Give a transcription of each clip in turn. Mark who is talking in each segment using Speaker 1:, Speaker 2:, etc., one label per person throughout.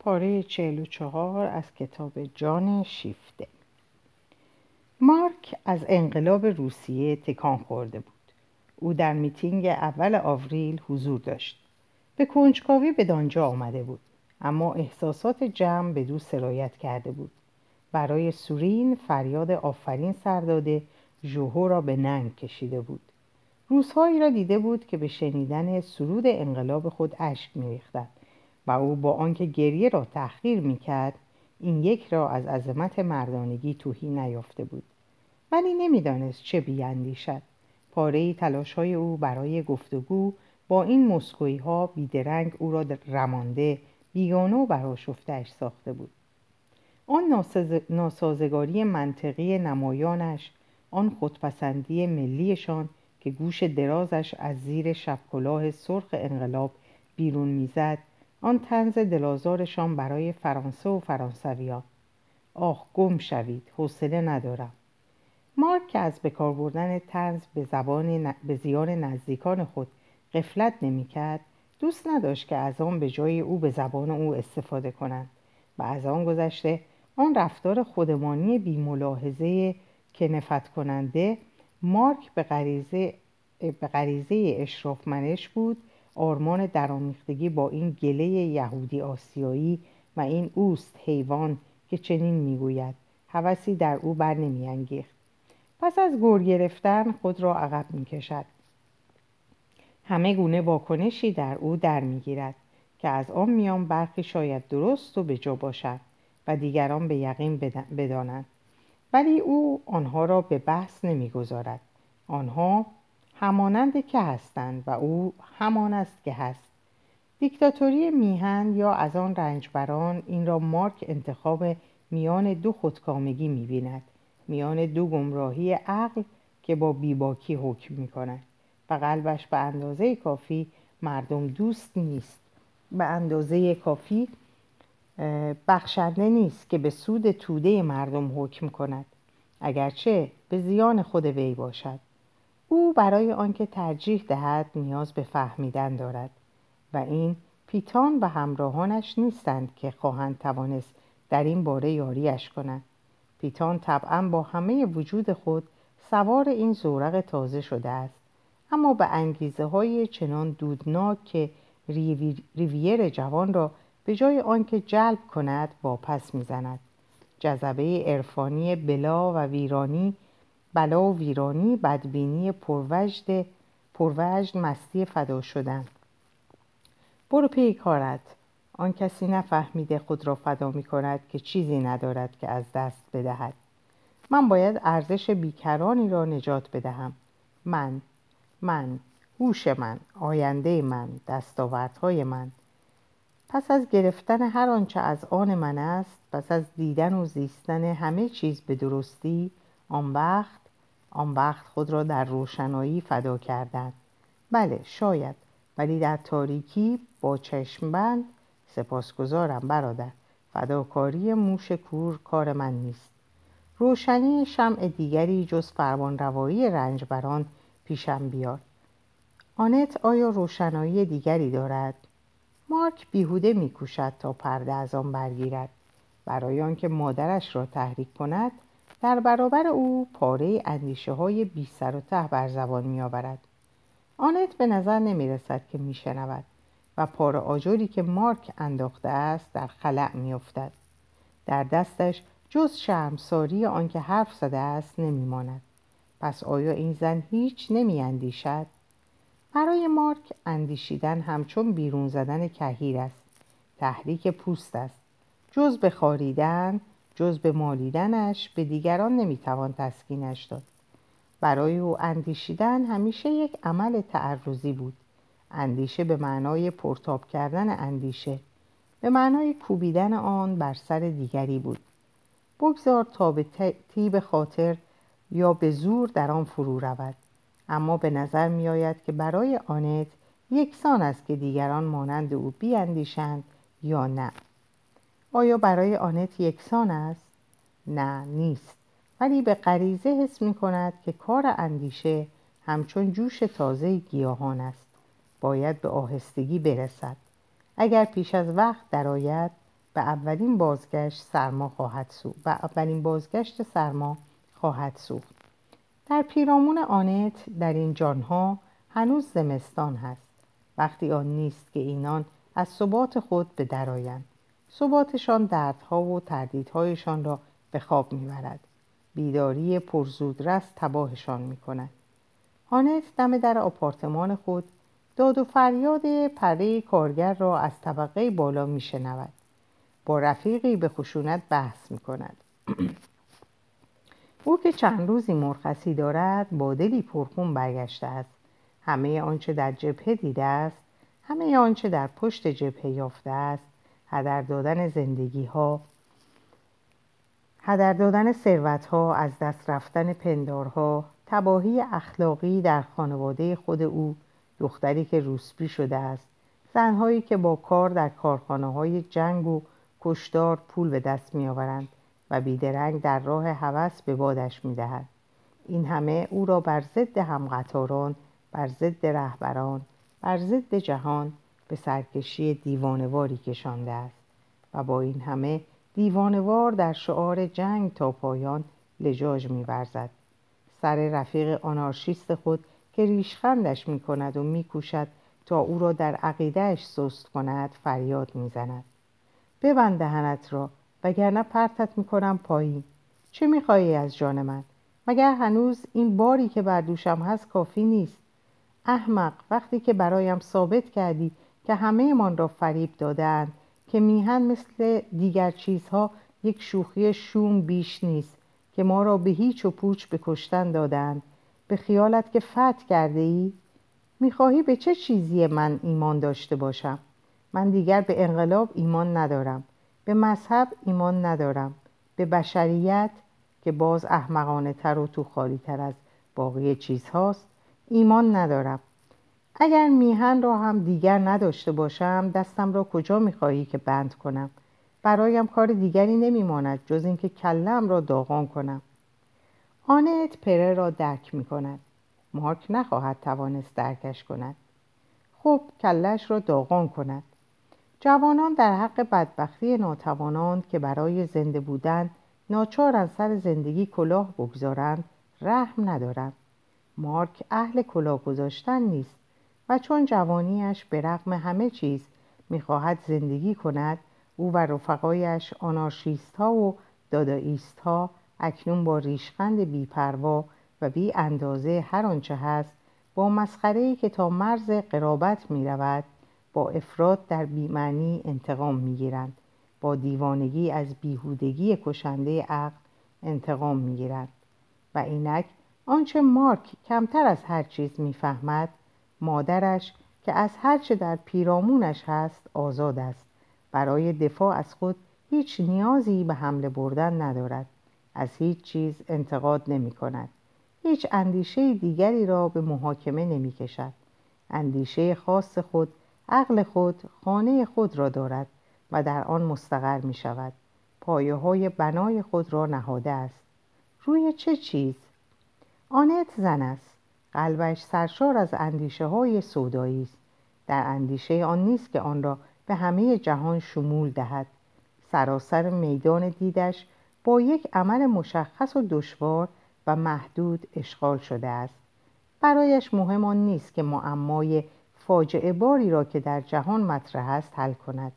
Speaker 1: پاره چهل و چهار از کتاب جان شیفته. مارک از انقلاب روسیه تکان خورده بود. او در میتینگ اول آوریل حضور داشت. به کنجکاوی به دانجا آمده بود اما احساسات جمع به دو سرایت کرده بود. برای سورین فریاد آفرین سرداده ژوهو را به ننگ کشیده بود. روزهایی را دیده بود که به شنیدن سرود انقلاب خود اشک میریختند و او با آنکه گریه را تحقیر می‌کرد این یک را از عظمت مردانگی توهی نیافته بود. ولی نمی‌دانست چه بیاندیشد. پاره تلاش های او برای گفتگو با این مسکوی ها بیدرنگ او را رمانده بیگانه و براشفتهاش ساخته بود. آن ناسازگاری منطقی نمایانش آن خودپسندی ملیشان که گوش درازش از زیر شبکلاه سرخ انقلاب بیرون می‌زد آن تنز دلازارشان برای فرانسه و فرانسویان آه گم شوید حوصله ندارم. مارک که از بکار بردن تنز به, زبان به زیان نزدیکان خود قفلت نمی‌کرد دوست نداشت که از آن به جای او به زبان او استفاده کنند و از آن گذشته آن رفتار خودمانی بیملاحظه که نفت کننده مارک به غریزه, به غریزه اشراف منش بود آرمان درآمیختگی با این گله یهودی آسیایی و این اوست حیوان که چنین می‌گوید. هوسی در او بر نمیانگیخت. پس از گور گرفتن خود را عقب می‌کشد. همه گونه واکنشی در او در می‌گیرد که از آن میان برخی شاید درست و به جا باشد و دیگران به یقین بدانند. ولی او آنها را به بحث نمی‌گذارد. آنها همانند که هستند و او همان است که هست. دیکتاتوری میهن یا از آن رنجبران این را مارک انتخاب میان دو خودکامگی می‌بیند. میان دو گمراهی عقل که با بیباکی حکم می‌کند. و قلبش به اندازه کافی مردم دوست نیست. به اندازه کافی بخشنده نیست که به سود توده مردم حکم کند. اگرچه به زیان خود وی باشد. او برای آنکه ترجیح دهد نیاز به فهمیدن دارد و این پیتان و همراهانش نیستند که خواهند توانست در این باره یاریش کنند. پیتان طبعا با همه وجود خود سوار این زورق تازه شده است. اما به انگیزه های چنان دودناک که ریویر جوان را به جای آنکه جلب کند واپس می‌زند. جذبه عرفانی بلا و ویرانی بلا و ویرانی بدبینی پروجد پروجد مستی فدا شدن. برو پی کارت. آن کسی نفهمیده خود را فدا می کند که چیزی ندارد که از دست بدهد. من باید ارزش بیکرانی را نجات بدهم. من من هوش من آینده من دستاوردهای من. پس از گرفتن هر آنچه از آن من است پس از دیدن و زیستن همه چیز به درستی آن وقت آن وقت خود را در روشنایی فدا کردن بله شاید. ولی در تاریکی با چشم بند سپاسگزارم برادر. فداکاری موش کور کار من نیست. روشنی شمع دیگری جز فرمانروایی رنجبران پیشم بیار. آنت آیا روشنایی دیگری دارد؟ مارک بیهوده میکوشد تا پرده از آن برگیرد. برای آنکه مادرش را تحریک کند در برابر او پاره اندیشه های بی سر و ته بر زبان می آورد. آنت به نظر نمی رسد که می شنود و پاره آجوری که مارک انداخته است در خلع می افتد. در دستش جز شرمساری آنکه حرف زده است نمی ماند. پس آیا این زن هیچ نمی اندیشد؟ برای مارک اندیشیدن همچون بیرون زدن کهیر است تحریک پوست است جز به خاریدن جز به مالیدنش به دیگران نمی‌توان تسکینش داد. برای او اندیشیدن همیشه یک عمل تعرضی بود. اندیشه به معنای پرتاب کردن اندیشه. به معنای کوبیدن آن بر سر دیگری بود. بگذار تا به تیب خاطر یا به زور در آن فرو رود. اما به نظر می آید که برای آنت یکسان است که دیگران مانند او بیاندیشند یا نه. آیا برای آنت یکسان است؟ نه نیست. ولی به غریزه حس می کند که کار اندیشه همچون جوش تازه گیاهان است. باید به آهستگی برسد. اگر پیش از وقت درآید به اولین بازگشت سرما خواهد سوخت و اولین بازگشت سرما خواهد سوخت. در پیرامون آنت در این جانها هنوز زمستان هست. وقتی آن نیست که اینان از ثبات خود به درآیند ثباتشان دردها و تردیدهایشان را به خواب می‌برد. بیداری پرزودرس تباهشان می‌کند. آنت دم در آپارتمان خود داد و فریاد پره کارگر را از طبقه بالا میشنود. با رفیقی به خشونت بحث می‌کند. او که چند روزی مرخصی دارد با دلی پرخون برگشته است. همه آنچه در جبهه دیده است همه آنچه در پشت جبهه یافته است. هدر دادن زندگی ها هدر دادن ثروت ها از دست رفتن پندارها. تباهی اخلاقی در خانواده خود او دختری که روسپی شده است. زنهایی که با کار در کارخانه های جنگ و کشدار پول به دست می آورند و بیدرنگ در راه هوس به بادش می دهد. این همه او را بر ضد همقطاران بر ضد رهبران بر ضد جهان به سرکشی دیوانواری کشانده است و با این همه دیوانوار در شعار جنگ تا پایان لجاج میورزد. سر رفیق آنارشیست خود که ریشخندش می کند و میکوشد تا او را در عقیدهش سست کند فریاد می‌زند. ببند دهنت را وگرنه پرتت می‌کنم پایین چه می‌خواهی از جان من؟ مگر هنوز این باری که بر دوشم هست کافی نیست؟ احمق وقتی که برایم ثابت کردی که همه من را فریب دادند که میهن مثل دیگر چیزها یک شوخی شوم بیش نیست که ما را به هیچ و پوچ به دادند به خیالت که فت کرده ای؟ می‌خواهی به چه چیزی من ایمان داشته باشم؟ من دیگر به انقلاب ایمان ندارم به مذهب ایمان ندارم به بشریت که باز احمقانه تر و تو خالی تر از باقی چیزهاست ایمان ندارم اگر میهن را هم دیگر نداشته باشم دستم را کجا می‌خواهی که بند کنم؟ برایم کار دیگری نمیماند جز اینکه کلم را داغان کنم. آنت پره را درک می‌کند. مارک نخواهد توانست درکش کند. خب کلش را داغان کند. جوانان در حق بدبختی ناتوانان که برای زنده بودن ناچارن سر زندگی کلاه بگذارند رحم ندارند. مارک اهل کلاه گذاشتن نیست. و چون جوانیش به رغم همه چیز می‌خواهد زندگی کند او و رفقایش آنارشیست ها و داداییست ها اکنون با ریشخند بیپروا و بی اندازه هر آنچه هست با مسخره که تا مرز قرابت می رود با افراد در بیمعنی انتقام می گیرند با دیوانگی از بیهودگی کشنده عقل انتقام می گیرند و اینک آنچه مارک کمتر از هر چیز می‌فهمد مادرش که از هرچه در پیرامونش هست آزاد است. برای دفاع از خود هیچ نیازی به حمله بردن ندارد. از هیچ چیز انتقاد نمی کند. هیچ اندیشه دیگری را به محاکمه نمی کشد. اندیشه خاص خود عقل خود خانه خود را دارد و در آن مستقر می شود. پایه های بنای خود را نهاده است. روی چه چیز؟ آنت زن است. قلبش سرشار از اندیشه های سودایی است. در اندیشه آن نیست که آن را به همه جهان شمول دهد. سراسر میدان دیدش با یک عمل مشخص و دشوار و محدود اشغال شده است. برایش مهم آن نیست که معمای فاجعه باری را که در جهان مطرح است حل کند.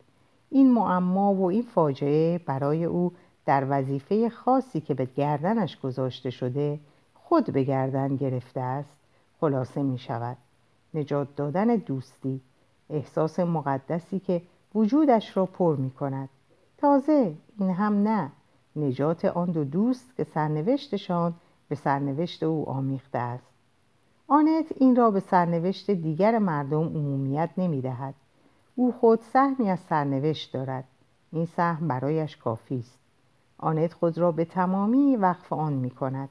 Speaker 1: این معما و این فاجعه برای او در وظیفه خاصی که به گردنش گذاشته شده خود به گردن گرفته است. خلاصه می شود. نجات دادن دوستی. احساس مقدسی که وجودش را پر می کند. تازه این هم نه. نجات آن دو دوست که سرنوشتشان به سرنوشت او آمیخته است. آنت این را به سرنوشت دیگر مردم عمومیت نمی دهد. او خود سهمی از سرنوشت دارد. این سهم برایش کافی است. آنت خود را به تمامی وقف آن می کند.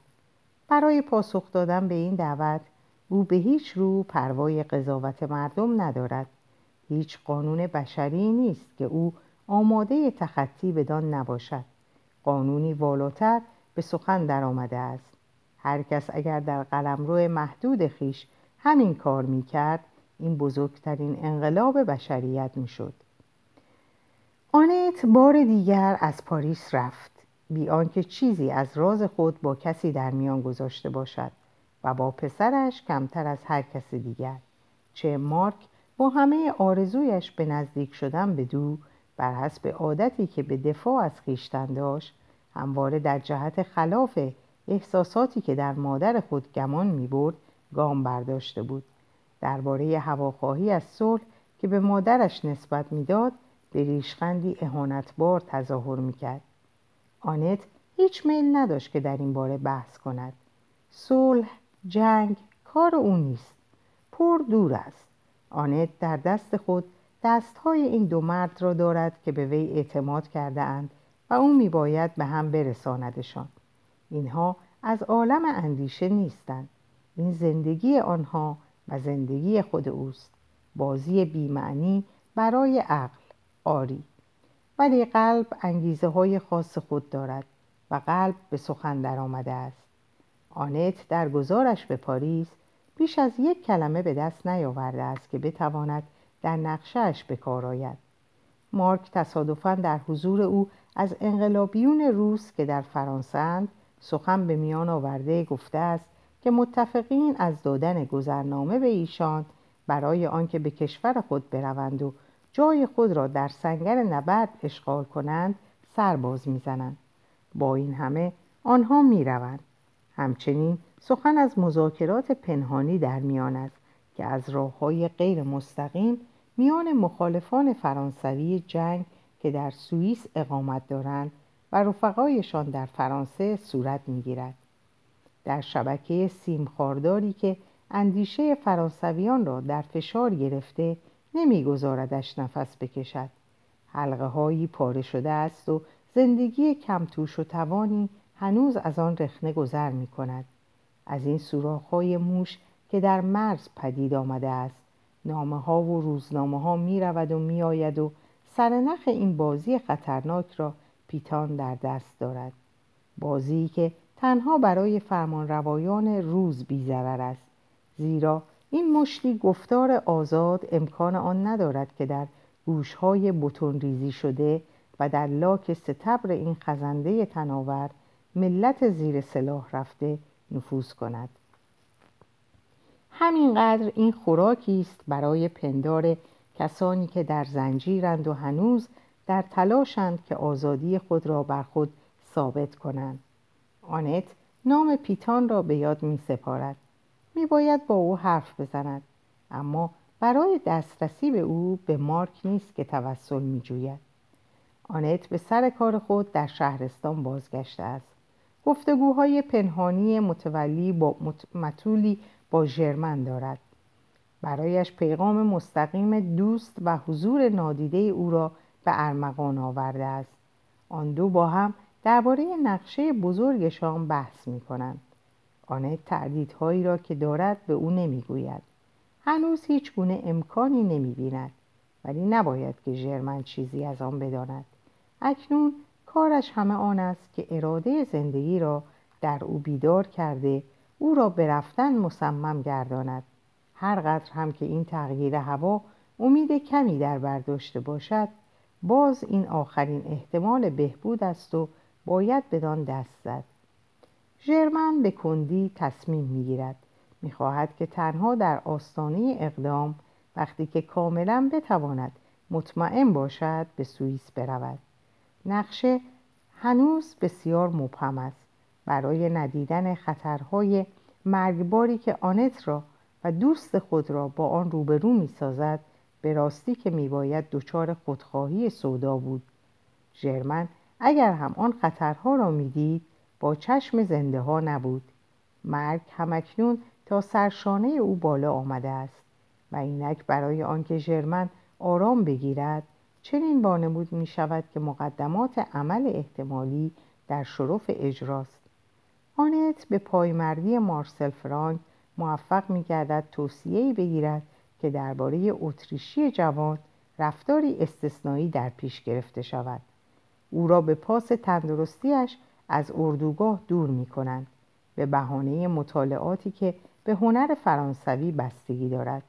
Speaker 1: برای پاسخ دادن به این دعوت او به هیچ رو پروای قضاوت مردم ندارد. هیچ قانون بشری نیست که او آماده تخطی بدان نباشد. قانونی والاتر به سخن درآمده است. هر کس اگر در قلمرو محدود خیش همین کار می‌کرد این بزرگترین انقلاب بشریت می‌شد. آنت بار دیگر از پاریس رفت. بی آنکه چیزی از راز خود با کسی در میان گذاشته باشد. و با پسرش کمتر از هر کس دیگر چه مارک با همه آرزویش به نزدیک شدن به دو بر حسب عادتی که به دفاع از خیشتن داشت همواره در جهت خلاف احساساتی که در مادر خود گمان می برد گام برداشته بود. درباره هواخواهی از صلح که به مادرش نسبت می‌داد به ریشخندی اهانتبار تظاهر می‌کرد. آنت هیچ میل نداشت که در این باره بحث کند. صلح جنگ کار او نیست. پر دور است. آنت در دست خود دستهای این دو مرد را دارد که به وی اعتماد کرده اند و او میباید به هم برساندشان. اینها از عالم اندیشه نیستند. این زندگی آنها و زندگی خود اوست. بازی بیمعنی برای عقل آری. ولی قلب انگیزه های خاص خود دارد و قلب به سخن در آمده است. آنت در گزارش به پاریس بیش از یک کلمه به دست نیاورده است که بتواند در نقشهش به کار آید. مارک تصادفا در حضور او از انقلابیون روس که در فرانسه سخن به میان آورده گفته است که متفقین از دادن گذرنامه به ایشان برای آنکه به کشور خود بروند و جای خود را در سنگر نبرد اشغال کنند سرباز می‌زنند. با این همه آنها می‌روند. همچنین سخن از مذاکرات پنهانی در میان است که از راه های غیر مستقیم میان مخالفان فرانسوی جنگ که در سوئیس اقامت دارند و رفقایشان در فرانسه صورت می‌گیرد. در شبکه سیم خارداری که اندیشه فرانسویان را در فشار گرفته نمیگذاردش نفس بکشد. حلقه هایی پاره شده است و زندگی کم توش و توانی هنوز از آن رخنه گذر می کند. از این سوراخ های موش که در مرز پدید آمده است نامه ها و روزنامه ها می رود و می آید و سرنخ این بازی خطرناک را پیتان در دست دارد. بازی که تنها برای فرمانروایان روز بیزرر است. زیرا این مشتی گفتار آزاد امکان آن ندارد که در گوشهای بتون ریزی شده و در لاک ستبر این خزنده تناور ملت زیر سلاح رفته نفوذ کند. همینقدر این خوراکی است برای پندار کسانی که در زنجیرند و هنوز در تلاشند که آزادی خود را بر خود ثابت کنند. آنت نام پیتان را به یاد می سپارد می باید با او حرف بزند اما برای دسترسی به او به مارک نیست که توسل می جوید آنت به سر کار خود در شهرستان بازگشته است. گفتگوهای پنهانی متولی با مطولی با ژرمن دارد. برایش پیغام مستقیم دوست و حضور نادیده او را به ارمغان آورده است. آن دو با هم درباره نقشه بزرگشان بحث می کنند آنت تردیدهایی را که دارد به او نمی‌گوید. هنوز هیچ گونه امکانی نمی بیند ولی نباید که ژرمن چیزی از آن بداند. اکنون کارش همه آن است که اراده زندگی را در او بیدار کرده او را به رفتن مصمم گرداند. هرقدر هم که این تغییر هوا امید کمی در برداشته باشد باز این آخرین احتمال بهبود است و باید بدان دست زد. ژرمن به کندی تصمیم می‌گیرد. می‌خواهد که تنها در آستانه اقدام وقتی که کاملا بتواند مطمئن باشد به سوئیس برود. نقشه هنوز بسیار مبهم است برای ندیدن خطرهای مرگباری که آنت را و دوست خود را با آن روبرو می‌سازد به راستی که میباید دچار خودخواهی سودا بود. ژرمن اگر هم آن خطرها را می‌دید با چشم زنده ها نبود. مرگ همکنون تا سرشانه او بالا آمده است و اینک برای آنکه ژرمن آرام بگیرد چنین وانمود می شود که مقدمات عمل احتمالی در شرف اجراست. آنت به پایمردی مارسل فرانک موفق می گردد توصیه‌ای بگیرد که درباره اتریشی جوان رفتاری استثنایی در پیش گرفته شود. او را به پاس تندرستیش از اردوگاه دور می کنند به بهانه مطالعاتی که به هنر فرانسوی بستگی دارد.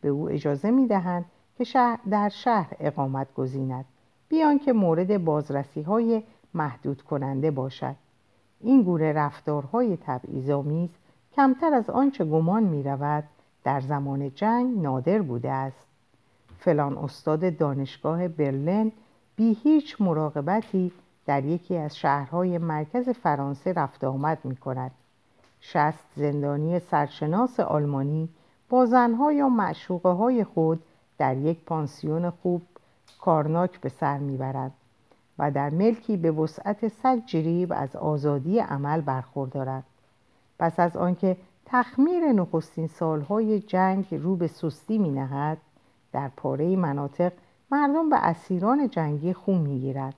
Speaker 1: به او اجازه می دهند که شهر در شهر اقامت گزیند. بیان که مورد بازرسی های محدود کننده باشد. این گونه رفتارهای تبعیض‌آمیز کمتر از آنچه گمان می رود در زمان جنگ نادر بوده است. فلان استاد دانشگاه برلن بی هیچ مراقبتی در یکی از شهرهای مرکز فرانسه رفت آمد می کند شست زندانی سرشناس آلمانی با زنها یا معشوقه های خود در یک پانسیون خوب کارناک به سر می‌برد و در ملکی به وسعت صد جریب از آزادی عمل برخوردارد. پس از آنکه تخمیر نخستین سالهای جنگ رو به سستی می نهد در پاره مناطق مردم به اسیران جنگی خون می‌گیرد.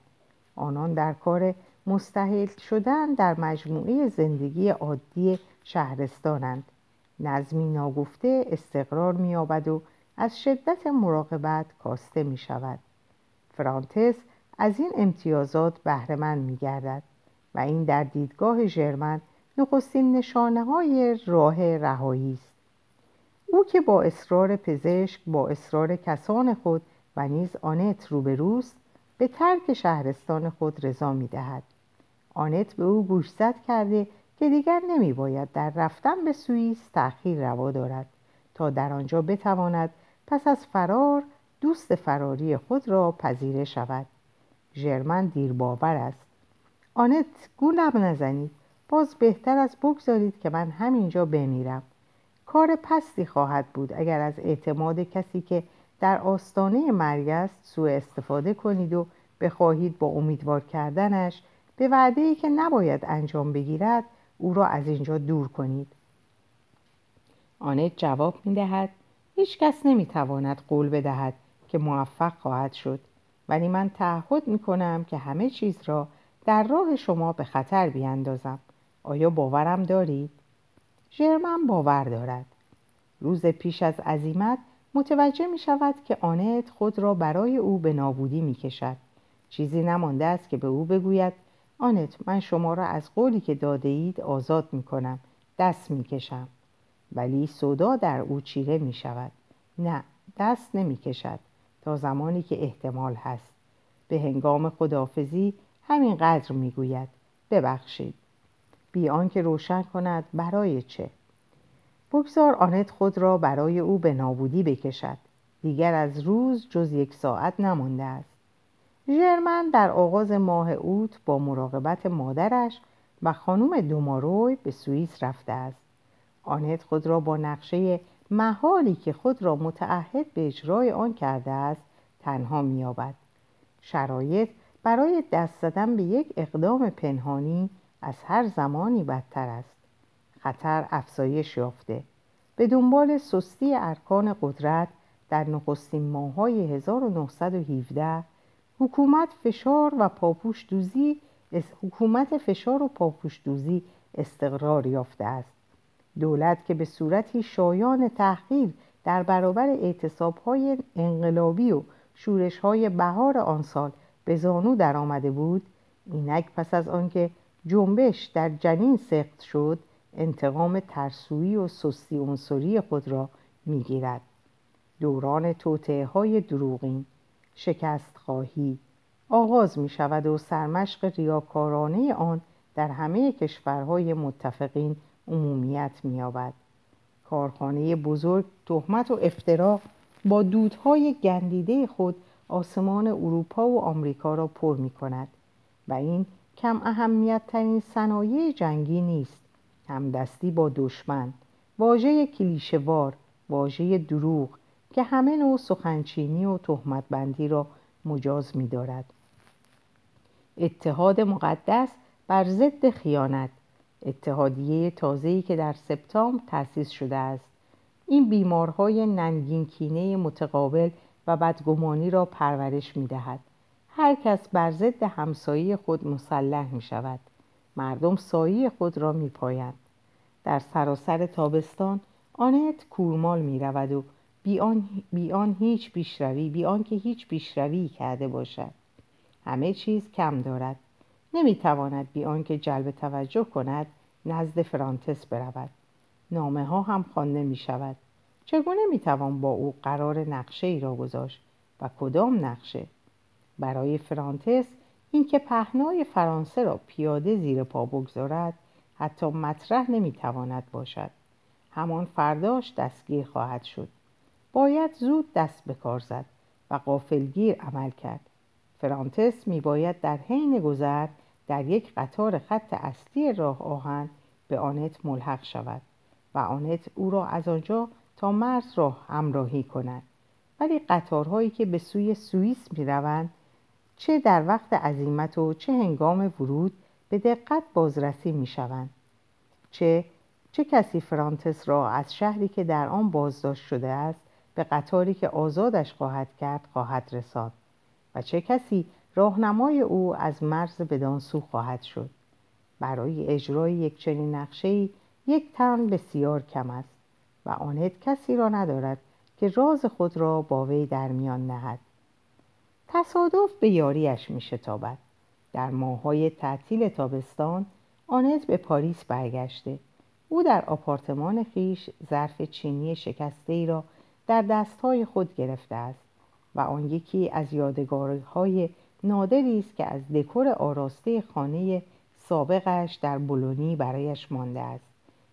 Speaker 1: آنان در کار مستحل شدن در مجموعه زندگی عادی شهرستانند. نظمی ناگفته استقرار مییابد و از شدت مراقبت کاسته می شود فرانتس از این امتیازات بهرهمند می گردد و این در دیدگاه ژرمن نخستین نشانه های راه رهایی است او که با اصرار پزشک با اصرار کسان خود و نیز آنت روبروست به ترک شهرستان خود رضا می دهد. آنت به او گوشزد کرده که دیگر نمی باید در رفتن به سوئیس تأخیر روا دارد تا در آنجا بتواند پس از فرار دوست فراری خود را پذیره شود. ژرمن دیر باور است. آنت گولم نزنید. باز بهتر از بگذارید که من همینجا بمیرم. کار پستی خواهد بود اگر از اعتماد کسی که در آستانه مرگ است سوء استفاده کنید و بخواهید با امیدوار کردنش به وعده ای که نباید انجام بگیرد او را از اینجا دور کنید. آنت جواب می دهد هیچ کس نمی تواند قول بدهد که موفق خواهد شد. ولی من تعهد می کنم که همه چیز را در راه شما به خطر بیاندازم. آیا باورم دارید؟ ژرمن باور دارد. روز پیش از عزیمت متوجه می شود که آنت خود را برای او به نابودی می کشد چیزی نمانده است که به او بگوید آنت من شما را از قولی که داده اید آزاد می کنم دست می کشم ولی صدا در او چیره می شود. نه دست نمی کشد تا زمانی که احتمال هست. به هنگام خدافزی همین قدر می گوید ببخشید. بی آنکه روشن کند برای چه؟ بگذار آنت خود را برای او به نابودی بکشد. دیگر از روز جز یک ساعت نمانده است. ژرمن در آغاز ماه اوت با مراقبت مادرش و خانم دوماروی به سوئیس رفته است. آنت خود را با نقشه محالی که خود را متعهد به اجرای آن کرده است تنها مییابد. شرایط برای دست زدن به یک اقدام پنهانی از هر زمانی بدتر است. خطر افزایش یافته. به دنبال سستی ارکان قدرت در نخستین ماههای 1917 حکومت فشار و پاپوش دوزی حکومت فشار و پاپوش دوزی استقرار یافته است. دولت که به صورتی شایان تحقیر در برابر اعتصابهای انقلابی و شورشهای بهار آن سال به زانو در آمده بود اینک پس از آنکه جنبش در جنین سخت شد انتقام ترسویی و سستی عنصری خود را می‌گیرد. دوران توطعه های دروغین شکست خواهی آغاز می شود و سرمشق ریاکارانه آن در همه کشورهای متفقین عمومیت می‌یابد کارخانه بزرگ تهمت و افترا با دودهای گندیده خود آسمان اروپا و آمریکا را پر می کند و این کم اهمیت ترین صنایع جنگی نیست همدستی با دشمن واژه کلیشوار واژه دروغ که همه نوع سخنچینی و تهمتبندی را مجاز می دارد. اتحاد مقدس بر ضد خیانت اتحادیه تازه‌ای که در سپتامبر تأسیس شده است این بیمارهای ننگینکینه متقابل و بدگمانی را پرورش می دهد. هر کس بر ضد همسایه خود مسلح می شود. مردم سایه خود را می پایند. در سراسر تابستان آنت کورمال می رود و بیان, بیان هیچ پیشروی بیان که هیچ پیشروی کرده باشد همه چیز کم دارد نمی‌تواند بی آنکه جلب توجه کند نزد فرانتس برود. نامه ها هم خوانده می شود چگونه می توان با او قرار نقشه ای را گذاشت و کدام نقشه؟ برای فرانتس اینکه پهنای فرانسه را پیاده زیر پا بگذارد حتی مطرح نمی‌تواند باشد. همان فرداش دستگیر خواهد شد. باید زود دست به کار زد و قافلگیر عمل کرد. فرانتس میباید در حین گذر در یک قطار خط اصلی راه آهن به آنت ملحق شود و آنت او را از آنجا تا مرز را همراهی کند. ولی قطارهایی که به سوی سوئیس می‌روند چه در وقت عزیمت و چه هنگام ورود به دقت بازرسی می‌شوند. چه چه کسی فرانتس را از شهری که در آن بازداشت شده است به قطاری که آزادش خواهد کرد خواهد رساند و چه کسی راهنمای او از مرز بدان سو خواهد شد. برای اجرای یک چنین نقشه یک تن بسیار کم است و آنت کسی را ندارد که راز خود را با وی در میان نهد. تصادف به یاریش می شتابد در ماهای تعطیل تابستان آنت به پاریس برگشته. او در آپارتمان خیش ظرف چینی شکسته ای را در دستهای خود گرفته است و آن یکی از یادگارهای نادری است که از دکور آراسته خانه سابقش در بولونی برایش مانده است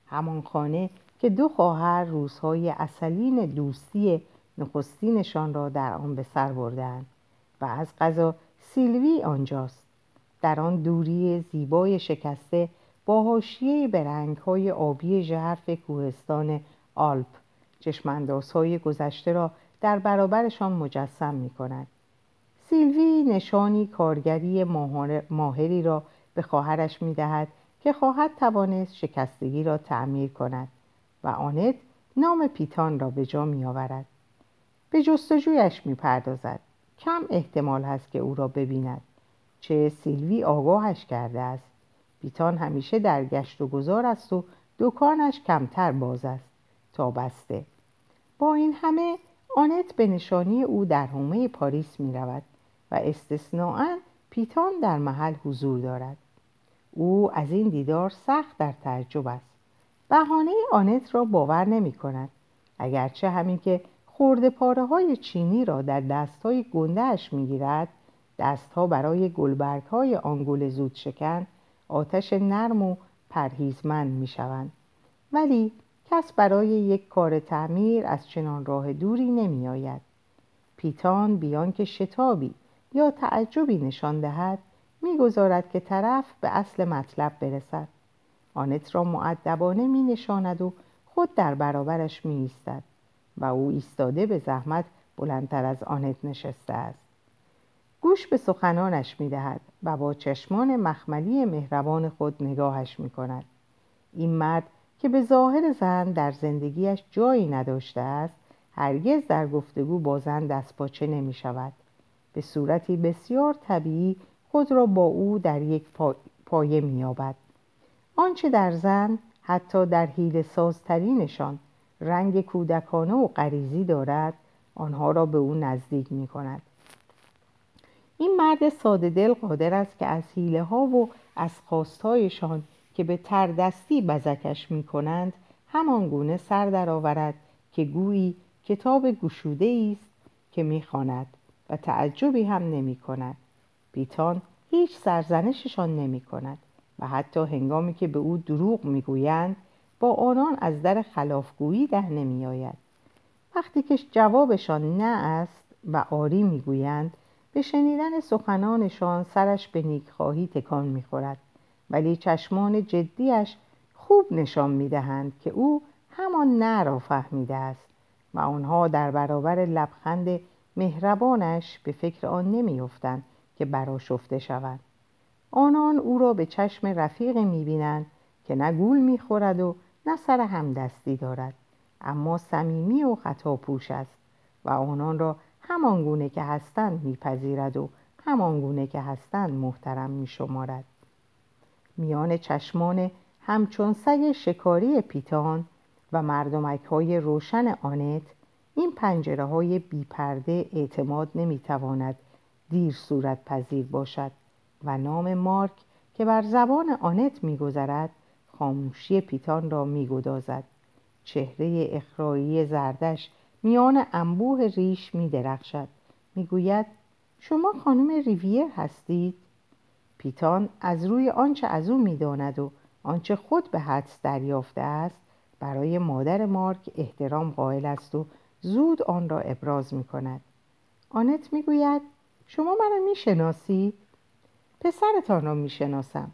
Speaker 1: همان خانه که دو خواهر روزهای اصلین دوستی نخستینشان را در آن به سر بردند و از قضا سیلوی آنجاست در آن دوری زیبای شکسته با حاشیه به رنگهای آبی ژرف کوهستان آلپ چشماندازهای گذشته را در برابرشان مجسم می کند. سیلوی نشانی کارگری ماهری را به خواهرش می دهد که خواهد توانست شکستگی را تعمیر کند و آنت نام پیتان را به جا می آورد. به جستجویش می پردازد. کم احتمال هست که او را ببیند. چه سیلوی آگاهش کرده است. پیتان همیشه در گشت و گذار است و دکانش کمتر باز است تا بسته. با این همه آنت به نشانی او در حومه پاریس می رود و استثناعا پیتان در محل حضور دارد. او از این دیدار سخت در تعجب است. بهانه آنت را باور نمی کند. اگرچه همین که خورده پاره های چینی را در دست های گندهش می گیرد دستها برای گلبرگ های آنگول زود شکن آتش نرم و پرهیزمند می شوند. ولی کس برای یک کار تعمیر از چنان راه دوری نمی آید. پیتان بیان که شتابی یا تعجبی نشان دهد می‌گذارد که طرف به اصل مطلب برسد. آنت را معدبانه می نشاند و خود در برابرش می ایستد و او ایستاده به زحمت بلندتر از آنت نشسته است. گوش به سخنانش می دهد و با چشمان مخملی مهربان خود نگاهش می کند این مرد که به ظاهر زن در زندگیش جایی نداشته است هرگز در گفتگو با زن دستپاچه نمی شود به صورتی بسیار طبیعی خود را با او در یک پایه مییابد. آنچه در زن حتی در حیل سازترینشان رنگ کودکانه و غریزی دارد آنها را به او نزدیک می کند این مرد ساده دل قادر است که از حیله ها و از خواستهایشان که به تردستی بزکش می کنند همان گونه سر درآورد که گویی کتاب گشوده است که می‌خواند. و تعجبی هم نمی کند پیتان هیچ سرزنششان نمی کند و حتی هنگامی که به او دروغ می‌گویند با آنان از در خلافگویی ده نمی آید. وقتی که جوابشان نه است و آری می‌گویند به شنیدن سخنانشان سرش به نیکخواهی تکان می‌خورد ولی چشمان جدیش خوب نشان می‌دهند که او همان نه را فهمیده است و آنها در برابر لبخند مهربانش به فکر آن نمیافتند که براشفته شود. آنان او را به چشم رفیق می‌بینند که نه گول می‌خورد و نه سر همدستی دارد. اما صمیمی و خطاپوش است و آنان را همان گونه که هستند میپذیرد و همان گونه که هستند محترم میشمارد. میان چشمان همچون سگ شکاری پیتان و مردمک های روشن آنت این پنجره های بیپرده اعتماد نمی‌تواند دیر صورت پذیر باشد و نام مارک که بر زبان آنت میگذرد خاموشی پیتان را میگدازد چهره اخرایی زردش میان انبوه ریش میدرخشد می‌گوید شما خانم ریویر هستید؟ پیتان از روی آنچه از او می‌داند و آنچه خود به حدس دریافته است برای مادر مارک احترام قائل است و زود آن را ابراز می کند. آنت می گوید شما منو می شناسید؟ پسرتان را می شناسم.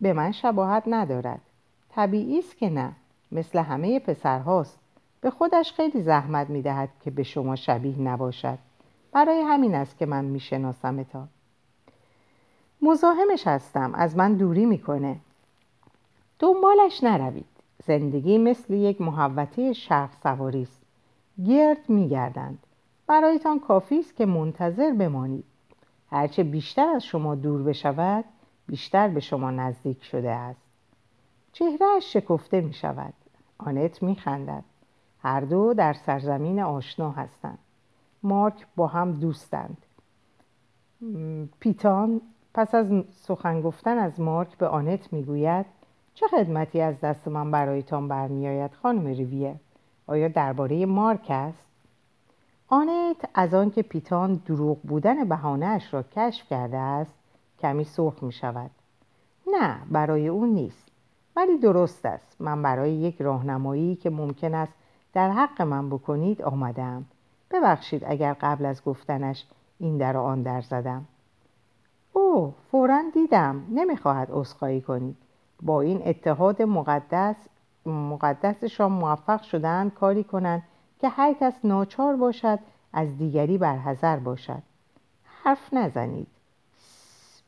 Speaker 1: به من شباهت ندارد. طبیعی است که نه. مثل همه پسرهاست. به خودش خیلی زحمت می دهد که به شما شبیه نباشد. برای همین است که من می شناسمتان مزاحمش هستم. از من دوری می‌کنه دنبالش نروید. زندگی مثل یک محوطه شرق سواری است. گرد میگردند. برایتان کافی است که منتظر بمانید. هرچه بیشتر از شما دور بشود بیشتر به شما نزدیک شده است. چهرهش شکفته می شود آنت می خندد هر دو در سرزمین آشنا هستند. مارک با هم دوستند. پیتان پس از سخن گفتن از مارک به آنت می‌گوید چه خدمتی از دست من برایتان برمیآید خانم ریویر؟ آیا درباره مارک است؟ آنت از آنکه پیتان دروغ بودن بهانهاش را کشف کرده است کمی سرخ می شود نه برای او نیست. ولی درست است. من برای یک راهنمایی که ممکن است در حق من بکنید آمدم. ببخشید اگر قبل از گفتنش این در آن در زدم. او فورا دیدم. نمی‌خواهد عذرخواهی کنید. با این اتحاد مقدس مقدسشان موفق شدند کاری کنند که هر کس ناچار باشد از دیگری برحذر باشد. حرف نزنید.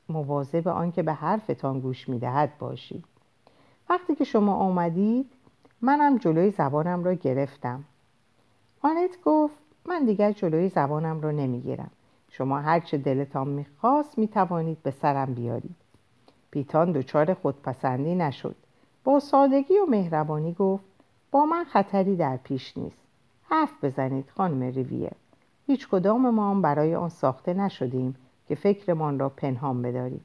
Speaker 1: مواظب آنکه به حرفتان گوش می‌دهد باشید. وقتی که شما آمدید منم جلوی زبانم را گرفتم. آنت گفت من دیگر جلوی زبانم را نمی‌گیرم. شما هرچه دلتان می‌خواست می‌توانید به سرم بیارید. پیتان دچار خودپسندی نشد. با سادگی و مهربانی گفت با من خطری در پیش نیست. حرف بزنید خانم ریویر هیچ کدام ما برای آن ساخته نشدیم که فکرمان را پنهان بداریم.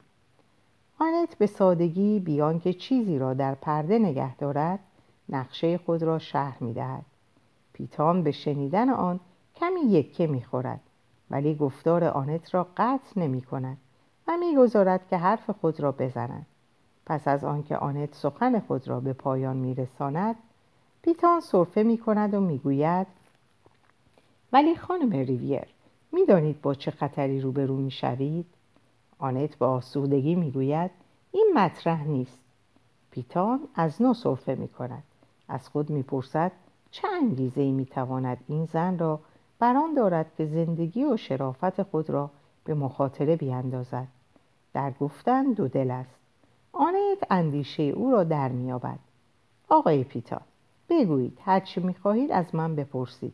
Speaker 1: آنت به سادگی بیان که چیزی را در پرده نگه دارد نقشه خود را شهر می‌دهد پیتان به شنیدن آن کمی یکه می‌خورد ولی گفتار آنت را قطع نمی کند و می‌گذارد که حرف خود را بزند. پس از آنکه آنت سخن خود را به پایان میرساند پیتان صرفه می کند و می‌گوید ولی خانم ریویر می‌دانید با چه خطری روبرو می‌شوید؟ آنت با آسودگی می‌گوید این مطرح نیست. پیتان از نو صرفه می کند از خود می‌پرسد چه انگیزه ای می‌تواند این زن را بران دارد که زندگی و شرافت خود را به مخاطره بیاندازد در گفتن دو دل است. آنت اندیشه او را در میابد آقای پیتا بگویید هرچی می‌خواهید از من بپرسید.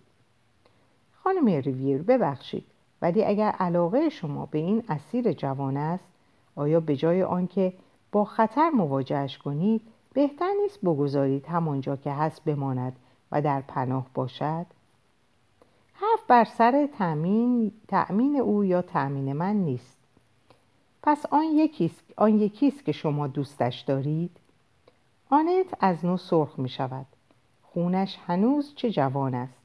Speaker 1: خانم ریویر ببخشید ولی اگر علاقه شما به این اسیر جوان است آیا به جای آنکه با خطر مواجهش کنید بهتر نیست بگذارید همانجا که هست بماند و در پناه باشد؟ حرف بر سر تأمین, تأمین او یا تأمین من نیست. پس آن یکیست, آن یکیست که شما دوستش دارید؟ آنت از نو سرخ می شود. خونش هنوز چه جوان است؟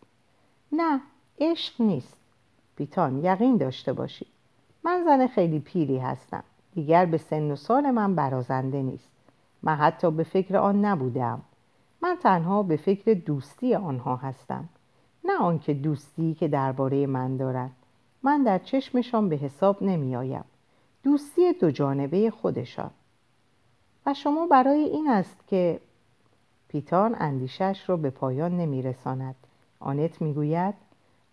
Speaker 1: نه عشق نیست. بیتان یقین داشته باشید من زن خیلی پیری هستم. دیگر به سن و سال من برازنده نیست. من حتی به فکر آن نبودم. من تنها به فکر دوستی آنها هستم. نه آنکه دوستی که درباره من دارند. من در چشمشان به حساب نمی آیم. دوستی دو جانبه خودشان و شما برای این است که پیتان اندیشش را به پایان نمی رساند آنت می گوید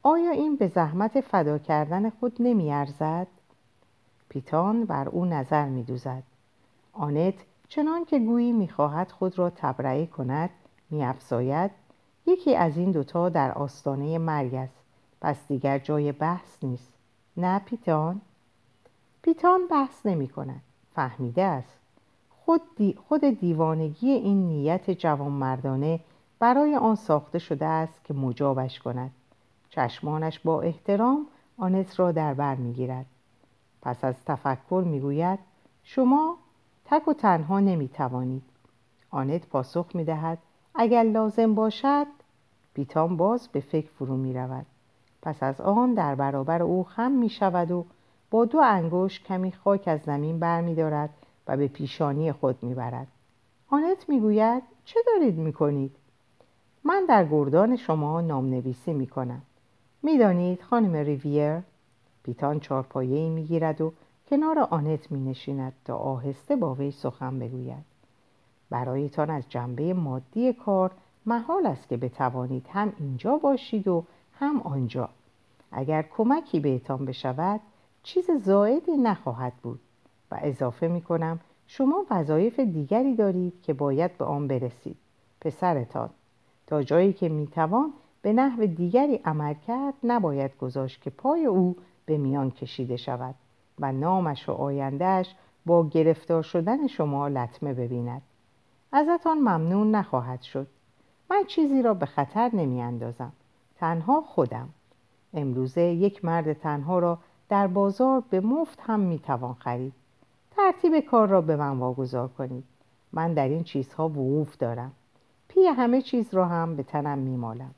Speaker 1: آیا این به زحمت فدا کردن خود نمی ارزد؟ پیتان بر او نظر می دوزد آنت چنان که گویی می خواهد خود را تبرئه کند می افزاید یکی از این دوتا در آستانه مرگ است پس دیگر جای بحث نیست نه پیتان؟ پیتان بحث نمی کند فهمیده است. خود, خود دیوانگی این نیت جوانمردانه برای آن ساخته شده است که مجابش کند. چشمانش با احترام آنت را در بر می‌گیرد. پس از تفکر می‌گوید شما تک و تنها نمی‌توانید. آنت پاسخ می‌دهد اگر لازم باشد پیتان باز به فکر فرو می رود. پس از آن در برابر او خم می شود و با دو انگشت کمی خاک از زمین برمیدارد و به پیشانی خود می‌برد. آنت می‌گوید چه دارید می‌کنید؟ من در گردان شما نام نویسی می‌کنم. می‌دانید خانم ریویر پیتان چارپایه ای می‌گیرد و کنار آنت می نشیند تا آهسته با وی سخن بگوید. برایتان از جنبه مادی کار محال است که بتوانید هم اینجا باشید و هم آنجا. اگر کمکی بهتان بشود چیز زائدی نخواهد بود و اضافه می کنم شما وظایف دیگری دارید که باید به آن برسید. پسرتان تا جایی که می‌توان به نحو دیگری عمل کرد نباید گذاشت که پای او به میان کشیده شود و نامش و آیندهش با گرفتار شدن شما لطمه ببیند. ازتان ممنون نخواهد شد. من چیزی را به خطر نمی اندازم تنها خودم. امروزه یک مرد تنها را در بازار به مفت هم می توان خرید. ترتیب کار را به من واگذار کنید. من در این چیزها وقوف دارم. پی همه چیز را هم به تنم میمالم.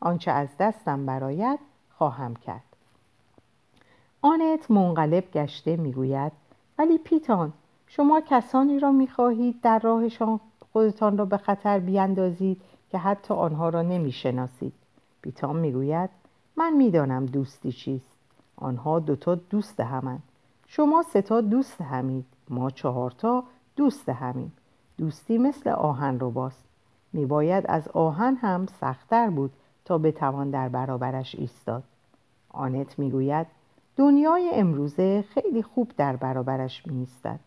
Speaker 1: آنچه از دستم برایت خواهم کرد. آنت منقلب گشته می‌گوید ولی پیتان شما کسانی را می‌خواهید در راهشان خودتان را به خطر بیاندازید که حتی آنها را نمی‌شناسید. پیتان می‌گوید من می‌دانم دوستی چیست. آنها دوتا دوست همند شما ستا دوست همید ما چهارتا دوست همیم. دوستی مثل آهن رو باست میباید از آهن هم سختتر بود تا بتوان در برابرش ایستاد. آنت می‌گوید دنیای امروزه خیلی خوب در برابرش میستد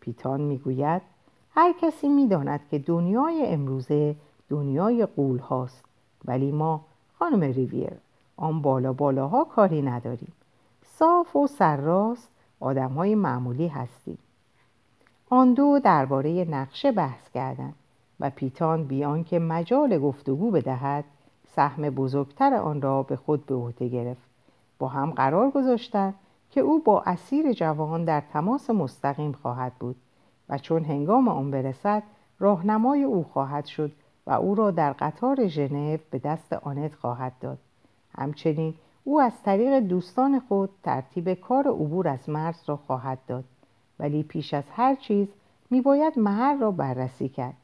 Speaker 1: پیتان می‌گوید هر کسی می‌داند که دنیای امروزه دنیای قول هاست ولی ما خانم ریویر آن بالا بالاها کاری نداریم. صاف و سرراست آدم های معمولی هستیم. آن دو درباره نقشه بحث کردند و پیتان بیان که مجال گفتگو بدهد سهم بزرگتر آن را به خود به عهده گرفت. با هم قرار گذاشتند که او با اسیر جوان در تماس مستقیم خواهد بود و چون هنگام آن برسد راهنمای او خواهد شد و او را در قطار ژنو به دست آنت خواهد داد. همچنین او از طریق دوستان خود ترتیب کار عبور از مرز را خواهد داد ولی پیش از هر چیز میباید محل را بررسی کرد.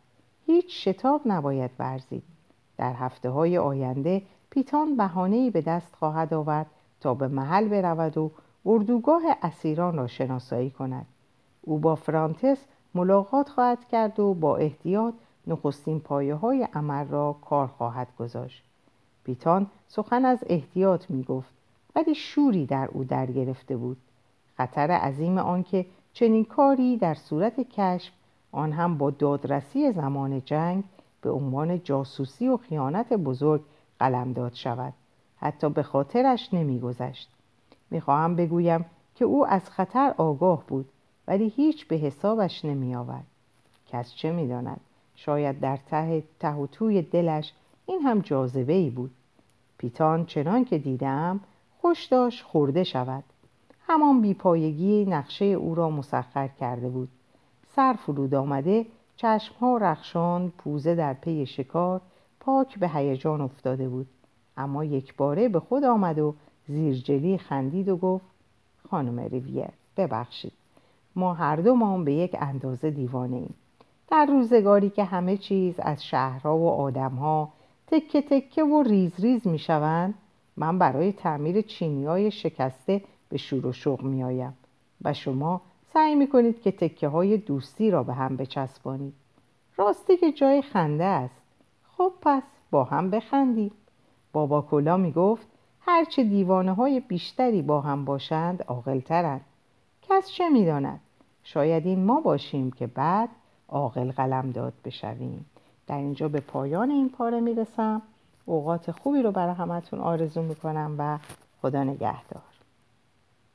Speaker 1: هیچ شتاب نباید ورزید. در هفته های آینده پیتان بهانه‌ای به دست خواهد آورد تا به محل برود و اردوگاه اسیران را شناسایی کند. او با فرانتس ملاقات خواهد کرد و با احتیاط نخستین پایه های عمل را کار خواهد گذاشت. پیتان سخن از احتیاط می گفت ولی شوری در او در گرفته بود. خطر عظیم آنکه چنین کاری در صورت کشف آن هم با دادرسی زمان جنگ به عنوان جاسوسی و خیانت بزرگ قلمداد شود. حتی به خاطرش نمیگذشت. می‌خواهم بگویم که او از خطر آگاه بود ولی هیچ به حسابش نمی آورد کس چه می‌داند؟ شاید در ته ته و توی دلش این هم جاذبه ای بود. پیتان چنان که دیدم خوش داشت خورده شود. همان بیپایگی نقشه او را مسخر کرده بود. سر فرود آمده چشمها رخشان پوزه در پی شکار پاک به هیجان افتاده بود. اما یک باره به خود آمد و زیرجلکی خندید و گفت خانم ریویر ببخشید. ما هر دو ما به یک اندازه دیوانه ایم در روزگاری که همه چیز از شهرها و آدمها تکه تکه و ریز ریز می شوند من برای تعمیر چینی شکسته به شور و شوق می آیم و شما سعی می کنید که تکه های دوستی را به هم بچسبانید. راستی که جای خنده است. خب پس با هم بخندید بابا کلا می گفت هرچه دیوانه های بیشتری با هم باشند عاقلترند. کس چه می‌داند؟ شاید این ما باشیم که بعد عاقل قلم داد بشویم. در اینجا به پایان این پاره می‌رسم. اوقات خوبی رو برای همتون آرزو می‌کنم و خدا نگهدار.